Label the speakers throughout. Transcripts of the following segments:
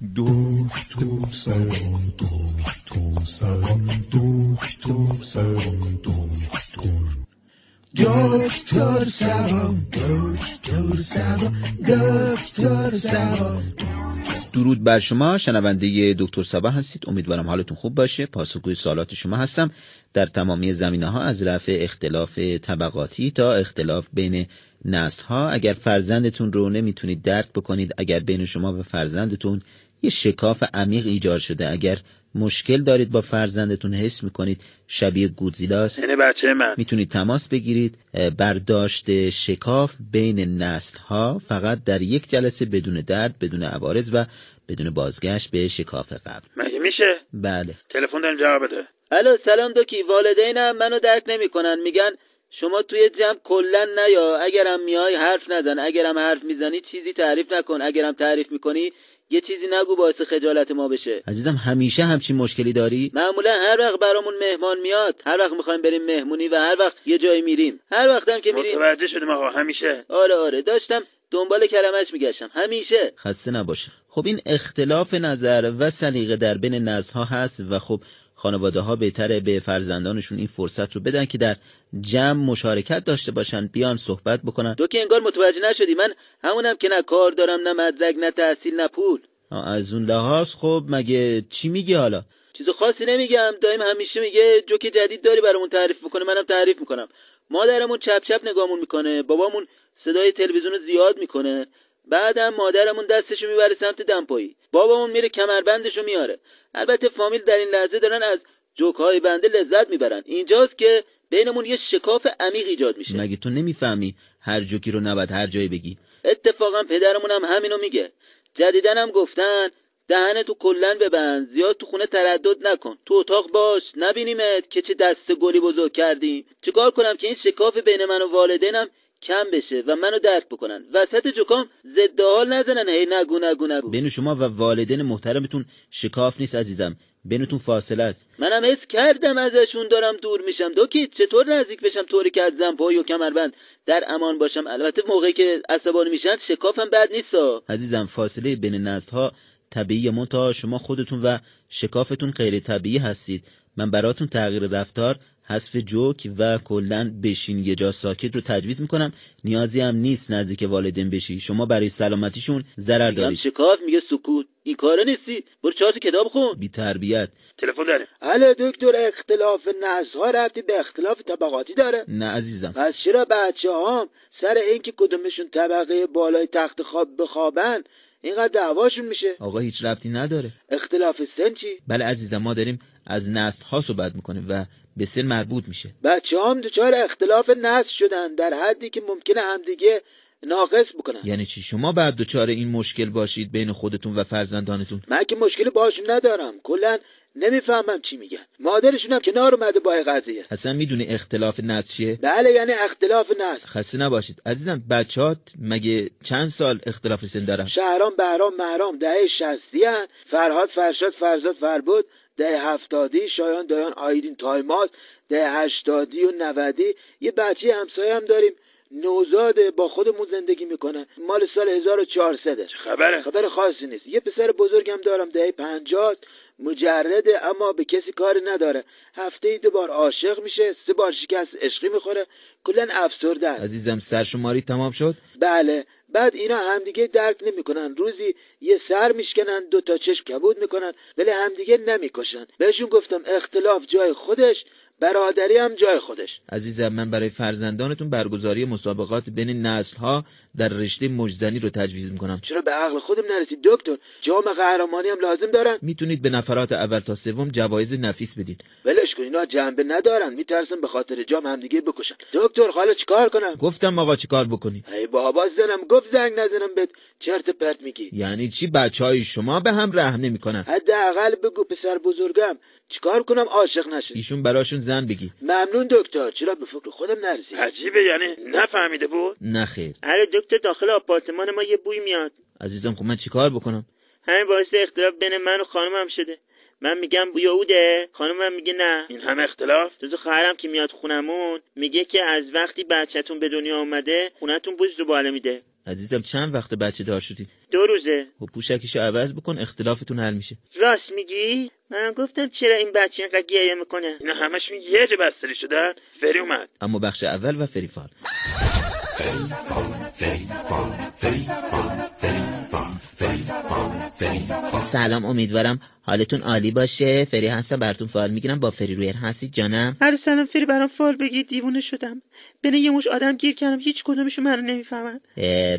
Speaker 1: دکتر سران دکتر سران دکتر سران دکتر دکتر دکتر دکتر
Speaker 2: درود بر شما شنونده دکتر سبا هستید. امیدوارم حالتون خوب باشه. پاسخگوی سوالات شما هستم. در تمامی زمینه ها از رفع اختلاف طبقاتی تا اختلاف بین نسل ها اگر فرزندتون رو نمی‌تونید درک بکنید اگر بین شما و فرزندتون یه شکاف عمیق ایجاد شده. اگر مشکل دارید با فرزندتون حس می‌کنید شبیه گودزیلاست.
Speaker 3: یعنی بچه من.
Speaker 2: می‌تونید تماس بگیرید. برداشت شکاف بین نسل ها فقط در یک جلسه بدون درد بدون عوارض و بدون بازگشت به شکاف قبل.
Speaker 3: مگه میشه؟
Speaker 2: بله.
Speaker 3: تلفن داریم جواب بده.
Speaker 4: الو سلام دوکی. والدینم منو درک نمی‌کنن. میگن شما توی جمع کلا نیا. اگرم میای حرف نزن. اگرم حرف می‌زنی چیزی تعریف نکن. اگرم تعریف می‌کنی یه چیزی نگو باعث خجالت ما بشه.
Speaker 2: عزیزم همیشه همچین مشکلی داری؟
Speaker 4: معمولا هر وقت برامون مهمان میاد هر وقت می‌خوایم بریم مهمونی و هر وقت یه جایی میریم. هر وقتم که میریم.
Speaker 3: متوجه شدیم آقا همیشه.
Speaker 4: آره آره داشتم دنبال کلمش میگشتم. همیشه.
Speaker 2: خسته نباشه خب این اختلاف نظر و سلیقه در بین نسل ها هست و خب خانواده ها بهتره به فرزندانشون این فرصت رو بدن که در جمع مشارکت داشته باشن بیان صحبت بکنن.
Speaker 4: تو که انگار متوجه نشدی من همونم که نه کار دارم نه مدرک نه تحصیل نه پول.
Speaker 2: از اون لحاظ خب مگه چی میگی حالا؟
Speaker 4: چیز خاصی نمیگم دایم همیشه میگه جوک جدید داری برامون تعریف بکنه منم تعریف می‌کنم. مادرمون چپ چپ نگامون می‌کنه بابامون صدای تلویزیون رو زیاد می‌کنه بعدم مادرمون دستشو می‌بره سمت دمپایی. بابامون میره کمربندشو میاره. البته فامیل در این لحظه دارن از جوکهای بنده لذت می‌برن. اینجاست که بینمون یه شکاف عمیق ایجاد میشه.
Speaker 2: مگه تو نمی‌فهمی هر جوکی رو نباید هر جایی بگی؟
Speaker 4: اتفاقا پدرمون هم همینو میگه. جدیدن هم گفتن دهن تو کلن ببند زیاد تو خونه تردد نکن. تو اتاق باش نبینیمت که چه دست گلی بزرگ کردیم. چیکار کنم که این شکاف بین من و والدینم کم بشه و منو درک بکنن. وسط جکام ضد حال نزنن. هی نگو نگو نگو.
Speaker 2: بین شما و والدین محترمتون شکاف نیست عزیزم. بینتون فاصله است.
Speaker 4: منم حس کردم ازشون دارم دور میشم. دوکی چطور نزدیک بشم؟ طوری که از زنپایی و کمربند در امان باشم. البته موقعی که عصبانی میشن شکافم بد نیستا
Speaker 2: عزیزم فاصله بین نسل ها طبیعی منتها شما خودتون و شکافتون غیر طبیعی هستید. من براتون تغییر رفتار حذف جوک و کلا بشین. یه جا ساکت رو تجویز می‌کنم. نیازی هم نیست نزدیک والدین بشی. شما برای سلامتیشون ضرر دارید.
Speaker 4: شکاف میگه سکوت. این کاره نیستی. برو چهار تا کتاب خون.
Speaker 2: بی تربیت.
Speaker 3: تلفن داریم
Speaker 4: الو دکتر اختلاف ها ربطی به اختلاف طبقاتی داره.
Speaker 2: نه عزیزم.
Speaker 4: پس چرا بچه هام سر اینکه کدومشون طبقه بالای تخت خواب بخوابن اینقدر دعواشون میشه؟
Speaker 2: آقا هیچ ربطی نداره.
Speaker 4: اختلاف سن چی؟
Speaker 2: بله عزیزم ما داریم از نسل ها صحبت می‌کنیم و به سن مربوط میشه.
Speaker 4: بچه هم دچار اختلاف نسل شدن در حدی که ممکنه همدیگه ناقص بکنن.
Speaker 2: یعنی چی؟ شما بعد دچار این مشکل باشید بین خودتون و فرزندانتون؟
Speaker 4: من که مشکلی باشون ندارم. کلا نمی‌فهمم چی میگن. مادرشون هم کنار اومده با قضیه.
Speaker 2: اصلا می‌دونی اختلاف نسل چیه؟
Speaker 4: بله یعنی اختلاف نسل.
Speaker 2: خسته نباشید. عزیزم بچهات مگه چند سال اختلاف سن دارن
Speaker 4: شهرام بهرام مهرام دهه شستی هن. فرهاد فرشاد فرزاد فربود. دهه هفتادی شایان دایان آیدین تایماس دهه هشتادی و نودی. یه بچه همسایه هم داریم. نوزاده با خودمون زندگی می‌کنه. مال سال 1400
Speaker 3: خبره؟
Speaker 4: خبر خاصی نیست. یه پسر بزرگم دارم دهه پنجاه مجرده اما به کسی کاری نداره. هفته ای دو بار عاشق میشه سه بار شکست عشقی می‌خوره. کلا افسرده است.
Speaker 2: عزیزم سرشماری تمام شد؟
Speaker 4: بله. بعد اینا همدیگه درک نمی‌کنن. روزی یه سر میشکنن دو تا چشم کبود می‌کنن ولی همدیگه نمی‌کشن. بهشون گفتم اختلاف جای خودش برادری هم جای خودش.
Speaker 2: عزیزم من برای فرزندانتون برگزاری مسابقات بین نسل ها در رشته مجزنی رو تجویز می‌کنم.
Speaker 4: چرا به عقل خودم نرسید دکتر؟ جام قهرمانی هم لازم دارن.
Speaker 2: می‌تونید به نفرات اول تا سوم جوایز نفیس بدید.
Speaker 4: ولش کن اینا جنبه ندارن. میترسن به خاطر جام همدیگه بکشن. دکتر حالا چیکار کنم؟
Speaker 2: گفتم آقا چیکار بکنید؟
Speaker 4: ای بابا زنم گفت زنگ نزنم بهت. چرت پرت میگی.
Speaker 2: یعنی چی بچه های شما به هم رحم نمی‌کنن؟
Speaker 4: حداقل بگو پسر بزرگم. چیکار کنم عاشق نشه
Speaker 2: ایشون براشون زن بگی.
Speaker 4: ممنون دکتر. چرا به فکر خودم نرسید؟
Speaker 3: عجیبه یعنی نفهمیده بود؟
Speaker 2: نه خیر.
Speaker 5: دکتر داخل آپارتمان ما یه بوی میاد.
Speaker 2: عزیزم خب من چیکار بکنم؟
Speaker 5: همین باعث اختلاف بین من و خانمم شده. من میگم بوی اوده خانمم میگه نه.
Speaker 3: این همه اختلاف؟
Speaker 5: تازه خواهرم که میاد خونمون میگه که از وقتی بچهتون به دنیا اومده خونتون بوی زباله میده.
Speaker 2: عزیزم چند وقت بچه دار شدی؟
Speaker 5: دو روزه.
Speaker 2: خب پوشکیشو عوض بکن اختلافتون حل میشه.
Speaker 5: راست میگی؟ من گفتم چرا این بچه اینقدر گریه می‌کنه؟
Speaker 3: اینا همشون یه جا بستری شدن. فری اومد.
Speaker 2: اما بخش اول و فریفال سلام امیدوارم حالتون عالی باشه. فری هستم براتون فال می‌گیرم. با فری رویر هستید جانم؟
Speaker 6: هر سلام فری برام فال بگی دیوونه شدم. بین یه مش آدم گیر کردم هیچ کدومشون منو نمی‌فهمن.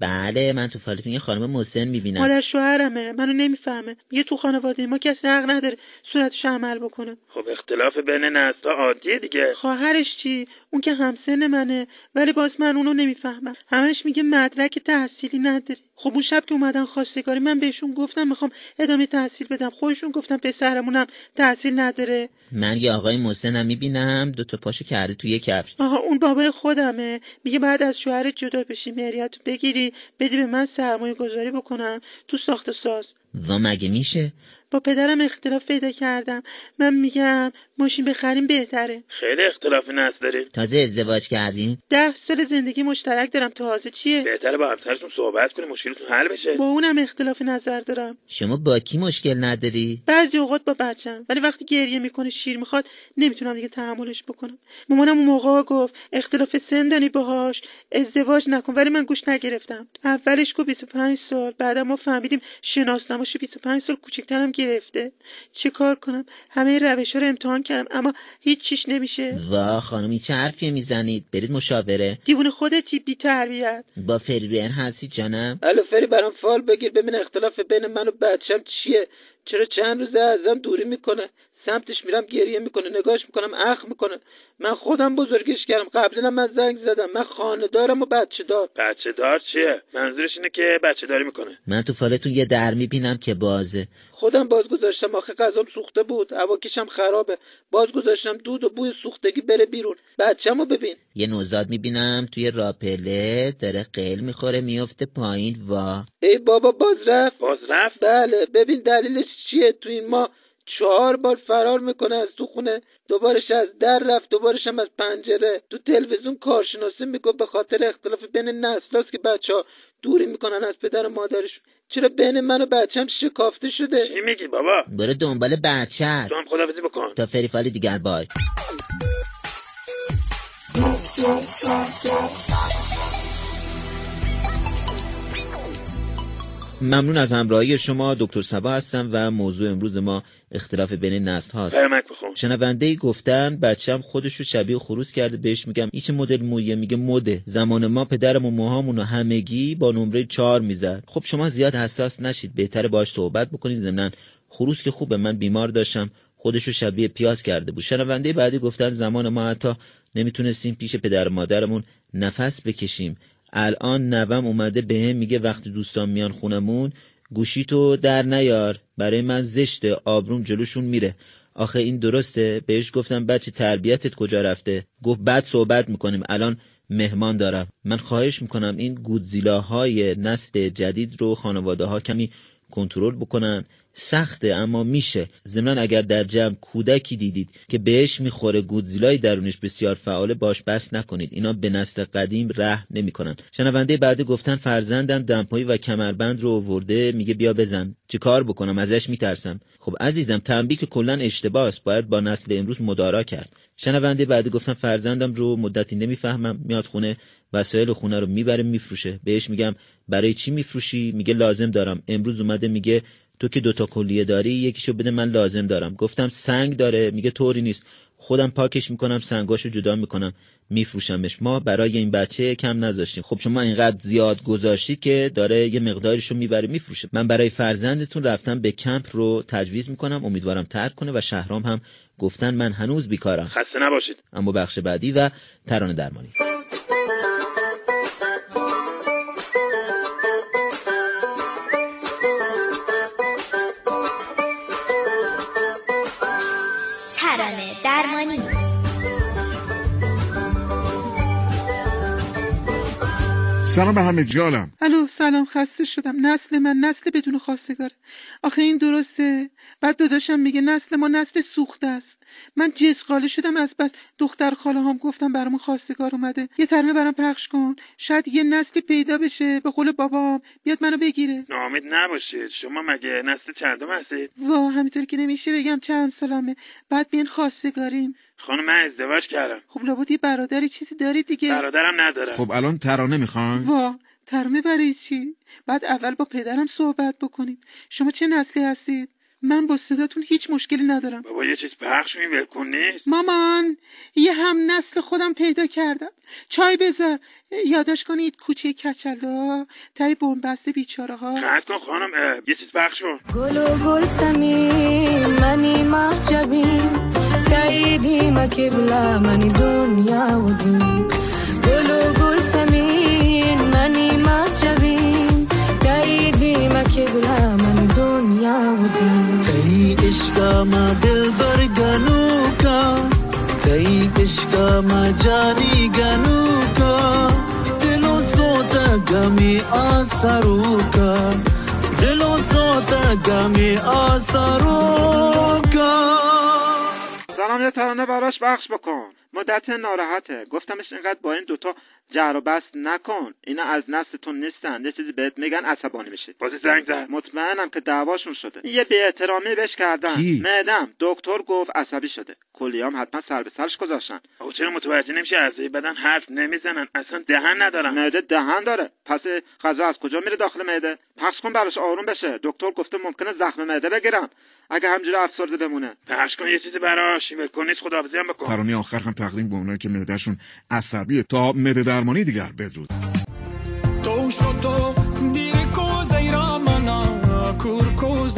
Speaker 2: بله من تو فالتون یه خانم مسن می‌بینم.
Speaker 6: مادر شوهرمه منو نمی‌فهمه. میگه تو خانواده ما کسی حق نداره صورتش عمل بکنه.
Speaker 3: خب اختلاف بین نسل‌ها عادیه دیگه.
Speaker 6: خواهرش چی؟ اون که همسن منه ولی باز من اونو نمی‌فهمم. همش میگه مدرک تحصیلی نداری. خب اون شب که اومدن خواستگاری من بهشون گفتم می‌خوام ادامه تحصیل بدم. خودشون گفتم پسرمونم تحصیل نداره.
Speaker 2: من یه آقای مسنم می‌بینم. دو تا پاشو کرده تو یه کفش.
Speaker 6: آها اون بابای خودمه. میگه بعد از شوهرت جدا بشی مهریت بگیری بدی به من سرمایه گذاری بکنم تو ساخت ساز.
Speaker 2: و مگه میشه؟
Speaker 6: با پدرم اختلاف پیدا کردم. من میگم ماشین بخریم بهتره.
Speaker 3: خیلی اختلاف نسل دارید
Speaker 2: تازه ازدواج کردیم
Speaker 6: ده سال زندگی مشترک دارم. تازه چیه؟
Speaker 3: بهتره با همسرتون صحبت کنید مشکلتون حل بشه.
Speaker 6: با اونم اختلاف نظر دارم.
Speaker 2: شما با کی مشکل نداری؟
Speaker 6: بعضی اوقات با بچم. ولی وقتی گریه می‌کنه شیر می‌خواد نمی‌تونم دیگه تحملش بکنم. مامانم اون موقع گفت اختلاف سن داری باهاش ازدواج نکن. ولی من گوش نگرفتم. اولش گفت 25 سال بعدا ما فهمیدیم شناسنامه‌شو 25 سال کوچکترم گرفته. چه کار کنم؟ همه روش رو امتحان کردم اما هیچ چیش نمیشه.
Speaker 2: وا خانمی چه حرفی می‌زنید؟ برید مشاوره.
Speaker 6: دیوونه خودتی بی تربیت.
Speaker 2: با فری رویر هستی جانم؟
Speaker 4: الو فری برام فال بگیر ببین اختلاف بین من و بچم چیه؟ چرا چند روزه ازم دوری می‌کنه؟ سمتش میرم گریه می‌کنه نگاش می‌کنم اخ می‌کنه. من خودم بزرگش کردم. قبلا من زنگ زدم. من خانه دارم و بچه دار
Speaker 3: بچه دار چیه؟ منظورش اینه که بچه داری می‌کنه.
Speaker 2: من تو فالتون یه در می‌بینم که بازه.
Speaker 4: خودم باز گذاشتم. آخه غذام سوخته بود. هواکیشم خرابه. باز گذاشتم دود و بوی سوختگی بره بیرون. بچه‌مو ببین.
Speaker 2: یه نوزاد می‌بینم. توی راپله داره قیل می‌خوره میفته پایین. وا.
Speaker 4: ای بابا باز رفت.
Speaker 3: باز رفت؟
Speaker 4: بله. ببین دلیلش چیه؟ تو این ما چهار بار فرار می‌کنه از تو خونه دوبارش از در رفت دوبارش هم از پنجره. تو تلویزیون کارشناسی میگه به خاطر اختلاف بین نسلاست که بچه ها دوری می‌کنن از پدر و مادرشون چرا بین من و بچم شکافته شده؟
Speaker 3: چی میگی بابا؟
Speaker 2: برو دنبال بچه.
Speaker 3: تو هم خدافزی بکن.
Speaker 2: تا فری فال دیگر بای. ممنون از همراهی شما. دکتر سبا هستم و موضوع امروز ما اختلاف بین نسل هاست. شنونده ای گفتن بچم خودشو شبیه خروس کرده. بهش میگم این چه مدل مویه؟ میگه مده. زمان ما پدرمون موهامونو همگی با نمره چهار می‌زد. خب شما زیاد حساس نشید. بهتره باش صحبت بکنید. ضمن خروس که خوبه من بیمار داشتم. خودشو شبیه پیاز کرده بود. شنونده بعدی گفتن زمان ما حتی نمی‌تونستیم پیش پدر و مادرمون نفس بکشیم. الان نوم اومده به هم میگه وقتی دوستان میان خونمون گوشی تو در نیار. برای من زشته آبروم جلوشون میره. آخه این درسته؟ بهش گفتم بچه تربیتت کجا رفته؟ گفت بعد صحبت می‌کنیم. الان مهمان دارم. من خواهش می‌کنم این گودزیلاهای نسل جدید رو خانواده ها کمی کنترل بکنن. سخته اما میشه. ضمن اگر در جمع کودکی دیدید که بهش می‌خوره گودزیلای درونش بسیار فعاله باش بس نکنید. اینا به نسل قدیم ره نمی‌کنن. شنونده بعدی گفتن فرزندم دمپایی و کمربند رو ورده میگه بیا بزن. چه کار بکنم؟ ازش میترسم. خب عزیزم تنبیه که کلا اشتباه است. باید با نسل امروز مدارا کرد. شنونده بعدی گفتن فرزندم رو مدتی نمی‌فهمم. میاد خونه وسایل خونه رو می‌بره میفروشه. بهش میگم برای چی میفروشی؟ میگه لازم دارم. امروز اومده میگه تو که دوتا کلیه داری یکیشو بده من لازم دارم. گفتم سنگ داره. میگه طوری نیست. خودم پاکش می‌کنم سنگاشو جدا می‌کنم. میفروشمش. ما برای این بچه کم نذاشتیم. خب شما اینقدر زیاد گذاشتید که داره یه مقدارشو می‌بره میفروشه. من برای فرزندتون رفتم به کمپ رو تجویز می‌کنم. امیدوارم ترک کنه و شهرام هم گفتن من هنوز بیکارم.
Speaker 3: خسته نباشید.
Speaker 2: اما بخش بعدی و ترانه درمانی.
Speaker 1: سلام به همه جانم.
Speaker 6: الو سلام خسته شدم. نسل من نسل بدون خواستگاره آخه این درسته. بعد داداشم میگه نسل ما نسل سوخته است. من جسقاله شدم از بس. دختر خاله هم گفتم برامون خواستگار اومده. یه ترانه برام پخش کن. شاید یه نسلی پیدا بشه. به قول بابام. بیاد منو بگیره.
Speaker 3: ناامید نباشید شما مگه نسل چندم هستید
Speaker 6: وا همینطور که نمیشه بگم چند سالمه. بعد بیان خواستگاریم.
Speaker 3: خانم من ازدواج کردم.
Speaker 6: خب لابد یه برادری چیزی داری دیگه.
Speaker 3: برادرم ندارم.
Speaker 1: خب الان ترانه می‌خوان؟
Speaker 6: وا ترمه برای چی؟ بعد اول با پدرم صحبت بکنید شما چه نسلی هستید؟ من با صداتون هیچ مشکلی ندارم.
Speaker 3: بابا یه چیز پخش می ولکن نیست.
Speaker 6: مامان یه هم نسل خودم پیدا کردم. چای بذار. یادش کنید کوچه کچلا تای بنبست بیچاره ها
Speaker 3: خط کن خانم یه چیز پخش کن.
Speaker 7: گل و گل سمیم منی محجبیم تاییدی ما کبلا منی دنیا و دین. گل و گل سمیم منی محجبیم تاییدی ما کبلا
Speaker 8: عشقم دل برگنو کا کئی عشقم جانی گنو کا دلو سوتا گمی آسارو کا دلو سوتا گمی آسارو کا۔
Speaker 9: سلام یه ترانه براش بخش بکن. مدت ناراحته. گفتمش اینقدر با این دوتا جر و بست نکن. اینا از نستون نیستن. یه چیزی بهت میگن عصبانی میشی.
Speaker 3: بازی زنگ زد.
Speaker 9: مطمئنم که دعواشون شده. یه بی احترامی بهش کردن؟ معدم دکتر گفت عصبی شده. کلیام حتما سر به سرش گذاشتن.
Speaker 3: آقا چرا متوجه نمیشه اعضای بدن حرف نمی‌زنن. اصلا دهن ندارن.
Speaker 9: معده دهن داره. پس غذا از کجا میره داخل معده پخش کن براش آروم بشه. دکتر گفته ممکنه زخم معده بگیرم. اگه همجوری افسرده بمونه.
Speaker 3: پخش کن یه چیزی براش. ولکن نیست خداحافظی هم بکن.
Speaker 1: ترانه آخر هم تقدیم به اونایی که معدهشون عصبیه تا معده درمانی دیگر بدرود.
Speaker 10: تو شو تو دیر کو زیرا منا کور کو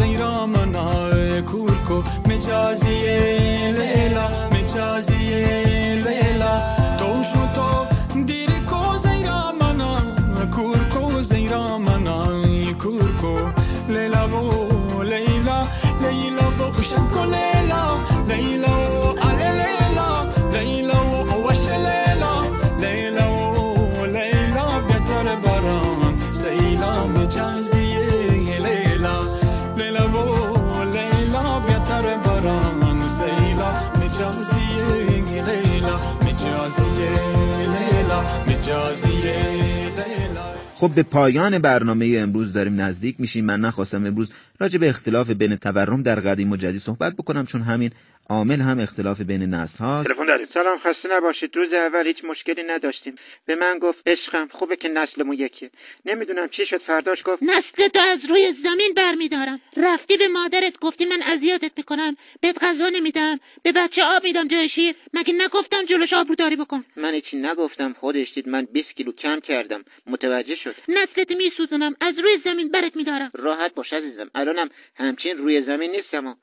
Speaker 2: خب به پایان برنامه امروز داریم نزدیک میشیم. من نخواستم امروز راجع به اختلاف بین تورم در قدیم و جدید صحبت بکنم چون همین عامل هم اختلاف بین نسل هاست.
Speaker 3: تلفن داریم.
Speaker 9: سلام خسته نباشید. روز اول هیچ مشکلی نداشتیم. به من گفت عشقم خوبه که نسلمون یکیه. نمی‌دونم چی شد. فرداش گفت
Speaker 6: نسل تو از روی زمین برمیدارم. رفتی به مادرت گفتی من اذیتت می‌کنم. بهت غذا نمیدم. به بچه آب میدم جای شیر. مگه نگفتم جلوش آبروداری بکن؟
Speaker 4: من هیچی نگفتم. خودش دید من 20 کیلو کم کردم. متوجه شد.
Speaker 6: نسلت میسوزونم. از روی زمین برت میدارم.
Speaker 4: راحت باش عزیزم. الانم همچین روی زمین نیستم. و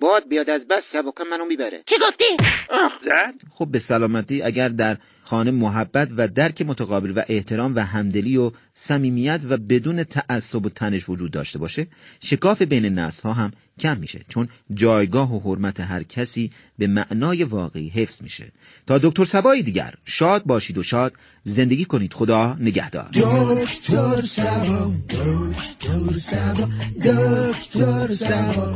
Speaker 4: باد بیاد از بس سبکه منو می‌بره.
Speaker 6: چی گفتی؟
Speaker 3: زد.
Speaker 2: خب به سلامتی اگر در خانه محبت و درک متقابل و احترام و همدلی و صمیمیت و بدون تعصب و تنش وجود داشته باشه شکاف بین نسل ها هم کم میشه چون جایگاه و حرمت هر کسی به معنای واقعی حفظ میشه. تا دکتر سبایی دیگر شاد باشید و شاد زندگی کنید. خدا نگهدار.
Speaker 1: دکتر سبا دکتر سبا دکتر سبا.